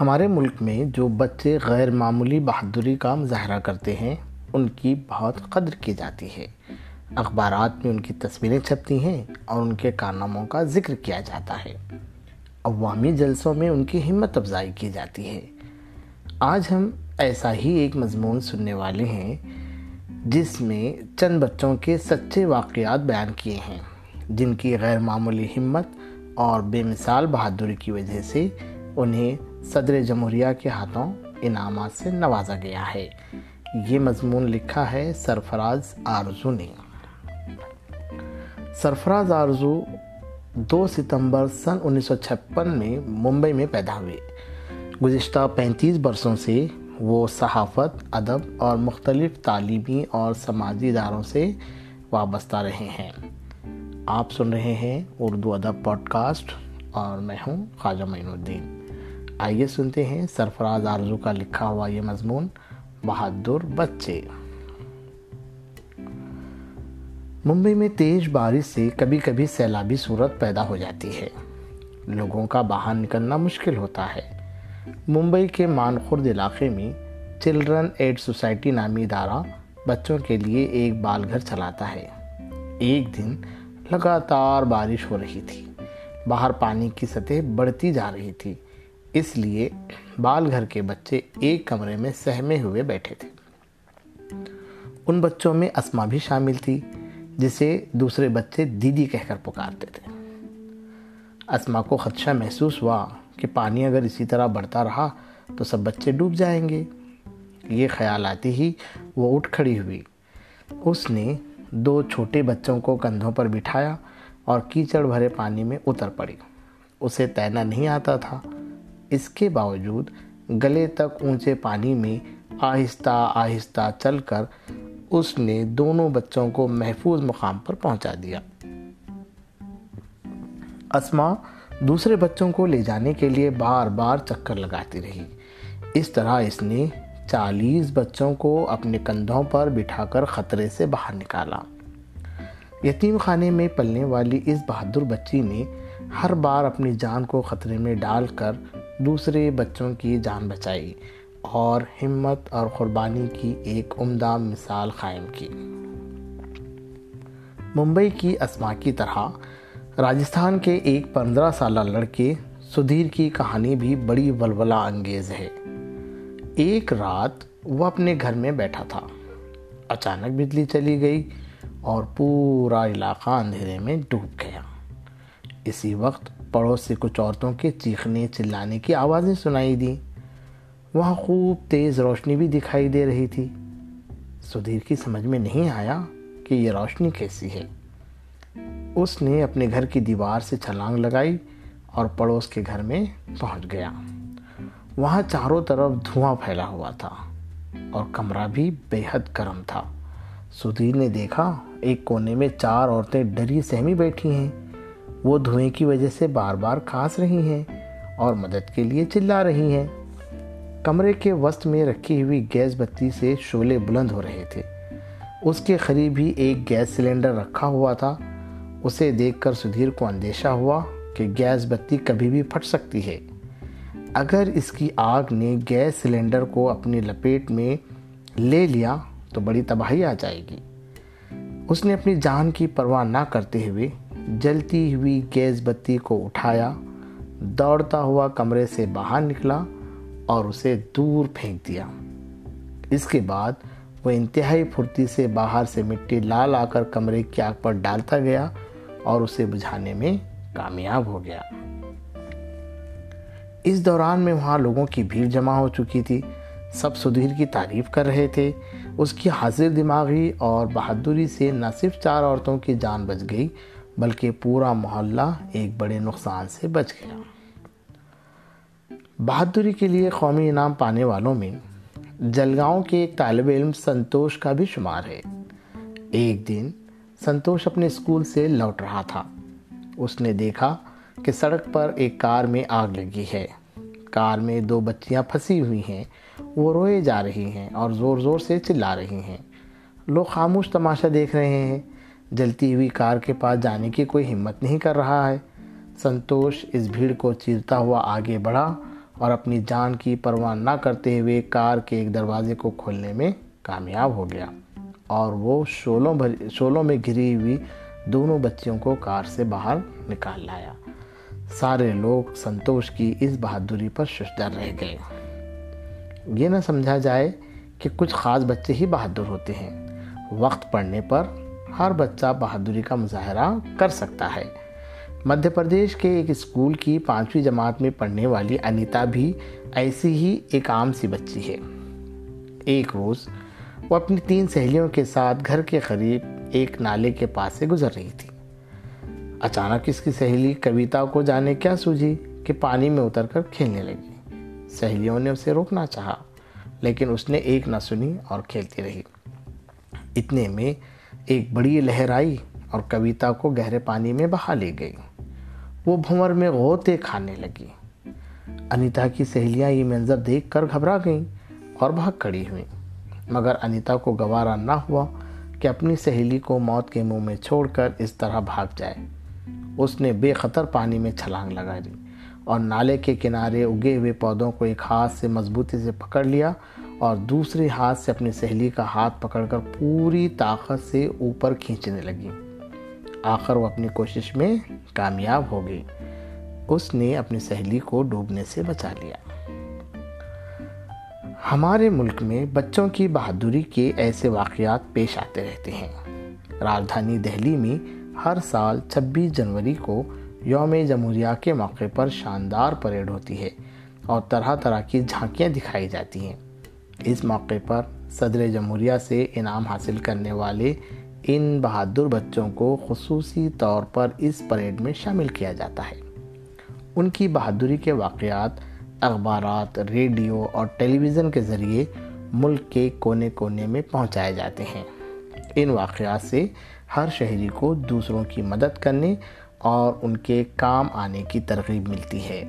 ہمارے ملک میں جو بچے غیر معمولی بہادری کا مظاہرہ کرتے ہیں، ان کی بہت قدر کی جاتی ہے۔ اخبارات میں ان کی تصویریں چھپتی ہیں اور ان کے کارناموں کا ذکر کیا جاتا ہے۔ عوامی جلسوں میں ان کی ہمت افزائی کی جاتی ہے۔ آج ہم ایسا ہی ایک مضمون سننے والے ہیں، جس میں چند بچوں کے سچے واقعات بیان کیے ہیں، جن کی غیر معمولی ہمت اور بے مثال بہادری کی وجہ سے انہیں صدر جمہوریہ کے ہاتھوں انعامات سے نوازا گیا ہے۔ یہ مضمون لکھا ہے سرفراز آرزو نے۔ سرفراز آرزو دو ستمبر سن انیس سو چھپن میں ممبئی میں پیدا ہوئے۔ گزشتہ پینتیس برسوں سے وہ صحافت، ادب اور مختلف تعلیمی اور سماجی اداروں سے وابستہ رہے ہیں۔ آپ سن رہے ہیں اردو ادب پوڈ کاسٹ اور میں ہوں خواجہ معین الدین۔ آئیے سنتے ہیں سرفراز آرزو کا لکھا ہوا یہ مضمون، بہادر بچے۔ ممبئی میں تیز بارش سے کبھی کبھی سیلابی صورت پیدا ہو جاتی ہے۔ لوگوں کا باہر نکلنا مشکل ہوتا ہے۔ ممبئی کے مانخورد علاقے میں چلڈرن ایڈ سوسائٹی نامی ادارہ بچوں کے لیے ایک بال گھر چلاتا ہے۔ ایک دن لگاتار بارش ہو رہی تھی۔ باہر پانی کی سطح بڑھتی جا رہی تھی۔ اس لیے بال گھر کے بچے ایک کمرے میں سہمے ہوئے بیٹھے تھے۔ ان بچوں میں اسما بھی شامل تھی، جسے دوسرے بچے دیدی کہہ کر پکارتے تھے۔ اسما کو خدشہ محسوس ہوا کہ پانی اگر اسی طرح بڑھتا رہا تو سب بچے ڈوب جائیں گے۔ یہ خیال آتی ہی وہ اٹھ کھڑی ہوئی۔ اس نے دو چھوٹے بچوں کو کندھوں پر بٹھایا اور کیچڑ بھرے پانی میں اتر پڑی۔ اسے تیرنا نہیں آتا تھا۔ اس کے باوجود گلے تک اونچے پانی میں آہستہ آہستہ چل کر اس نے دونوں بچوں کو محفوظ مقام پر پہنچا دیا۔ اسما دوسرے بچوں کو لے جانے کے لیے بار بار چکر لگاتی رہی۔ اس طرح اس نے چالیس بچوں کو اپنے کندھوں پر بٹھا کر خطرے سے باہر نکالا۔ یتیم خانے میں پلنے والی اس بہادر بچی نے ہر بار اپنی جان کو خطرے میں ڈال کر دوسرے بچوں کی جان بچائی اور ہمت اور قربانی کی ایک عمدہ مثال قائم کی۔ ممبئی کی اسما کی طرح راجستھان کے ایک پندرہ سالہ لڑکے سدھیر کی کہانی بھی بڑی ولولہ انگیز ہے۔ ایک رات وہ اپنے گھر میں بیٹھا تھا۔ اچانک بجلی چلی گئی اور پورا علاقہ اندھیرے میں ڈوب گیا۔ اسی وقت پڑوس سے کچھ عورتوں کے چیخنے چلانے کی آوازیں سنائی دیں۔ وہاں خوب تیز روشنی بھی دکھائی دے رہی تھی۔ سدھیر کی سمجھ میں نہیں آیا کہ یہ روشنی کیسی ہے۔ اس نے اپنے گھر کی دیوار سے چھلانگ لگائی اور پڑوس کے گھر میں پہنچ گیا۔ وہاں چاروں طرف دھواں پھیلا ہوا تھا اور کمرہ بھی بے حد گرم تھا۔ سدھیر نے دیکھا، ایک کونے میں چار عورتیں ڈری سہمی بیٹھی ہیں۔ وہ دھوئیں کی وجہ سے بار بار کھانس رہی ہیں اور مدد کے لیے چلا رہی ہیں۔ کمرے کے وسط میں رکھی ہوئی گیس بتی سے شولے بلند ہو رہے تھے۔ اس کے قریب ہی ایک گیس سلنڈر رکھا ہوا تھا۔ اسے دیکھ کر سدھیر کو اندیشہ ہوا کہ گیس بتی کبھی بھی پھٹ سکتی ہے۔ اگر اس کی آگ نے گیس سلنڈر کو اپنی لپیٹ میں لے لیا تو بڑی تباہی آ جائے گی۔ اس نے اپنی جان کی پرواہ نہ کرتے ہوئے جلتی ہوئی گیس بتی کو اٹھایا، دوڑتا ہوا کمرے سے باہر نکلا اور اسے دور پھینک دیا۔ اس کے بعد وہ انتہائی پھرتی سے باہر سے مٹی لا لا کر کمرے کی آگ پر ڈالتا گیا اور اسے بجھانے میں کامیاب ہو گیا۔ اس دوران میں وہاں لوگوں کی بھیڑ جمع ہو چکی تھی۔ سب سدھیر کی تعریف کر رہے تھے۔ اس کی حاضر دماغی اور بہادری سے نہ صرف چار عورتوں کی جان بچ گئی بلکہ پورا محلہ ایک بڑے نقصان سے بچ گیا۔ بہادری کے لیے قومی انعام پانے والوں میں جلگاؤں کے ایک طالب علم سنتوش کا بھی شمار ہے۔ ایک دن سنتوش اپنے اسکول سے لوٹ رہا تھا۔ اس نے دیکھا کہ سڑک پر ایک کار میں آگ لگی ہے۔ کار میں دو بچیاں پھنسی ہوئی ہیں۔ وہ روئے جا رہی ہیں اور زور زور سے چلا رہی ہیں۔ لوگ خاموش تماشا دیکھ رہے ہیں۔ جلتی ہوئی کار کے پاس جانے کی کوئی ہمت نہیں کر رہا ہے۔ سنتوش اس بھیڑ کو چیرتا ہوا آگے بڑھا اور اپنی جان کی پرواہ نہ کرتے ہوئے کار کے ایک دروازے کو کھولنے میں کامیاب ہو گیا اور وہ شولوں شولوں میں گھری ہوئی دونوں بچیوں کو کار سے باہر نکال لایا۔ سارے لوگ سنتوش کی اس بہادری پر ششدر رہ گئے۔ یہ نہ سمجھا جائے کہ کچھ خاص بچے ہی بہادر ہوتے ہیں۔ وقت پڑھنے پر ہر بچہ بہادری کا مظاہرہ کر سکتا ہے۔ مدھیہ پردیش کے ایک اسکول کی پانچویں جماعت میں پڑھنے والی انیتا بھی ایسی ہی ایک عام سی بچی ہے۔ ایک روز وہ اپنی تین سہیلیوں کے ساتھ گھر کے قریب ایک نالے کے پاس سے گزر رہی تھی۔ اچانک اس کی سہیلی کویتا کو جانے کیا سوجھی کہ پانی میں اتر کر کھیلنے لگی۔ سہیلیوں نے اسے روکنا چاہا، لیکن اس نے ایک نہ سنی اور کھیلتی رہی۔ اتنے میں ایک بڑی لہر آئی اور کویتا کو گہرے پانی میں بہا لے گئی۔ وہ بھنور میں غوطے کھانے لگی۔ انیتا کی سہیلیاں یہ منظر دیکھ کر گھبرا گئیں اور بھاگ کھڑی ہوئیں۔ مگر انیتا کو گوارا نہ ہوا کہ اپنی سہیلی کو موت کے منہ میں چھوڑ کر اس طرح بھاگ جائے۔ اس نے بے خطر پانی میں چھلانگ لگا دی اور نالے کے کنارے اگے ہوئے پودوں کو ایک ہاتھ سے مضبوطی سے پکڑ لیا اور دوسری ہاتھ سے اپنی سہیلی کا ہاتھ پکڑ کر پوری طاقت سے اوپر کھینچنے لگی۔ آخر وہ اپنی کوشش میں کامیاب ہو گئی۔ اس نے اپنی سہیلی کو ڈوبنے سے بچا لیا۔ ہمارے ملک میں بچوں کی بہادری کے ایسے واقعات پیش آتے رہتے ہیں۔ راجدھانی دہلی میں ہر سال چھبیس جنوری کو یوم جمہوریہ کے موقع پر شاندار پریڈ ہوتی ہے اور طرح طرح کی جھانکیاں دکھائی جاتی ہیں۔ اس موقع پر صدر جمہوریہ سے انعام حاصل کرنے والے ان بہادر بچوں کو خصوصی طور پر اس پریڈ میں شامل کیا جاتا ہے۔ ان کی بہادری کے واقعات اخبارات، ریڈیو اور ٹیلی ویژن کے ذریعے ملک کے کونے کونے میں پہنچائے جاتے ہیں۔ ان واقعات سے ہر شہری کو دوسروں کی مدد کرنے اور ان کے کام آنے کی ترغیب ملتی ہے۔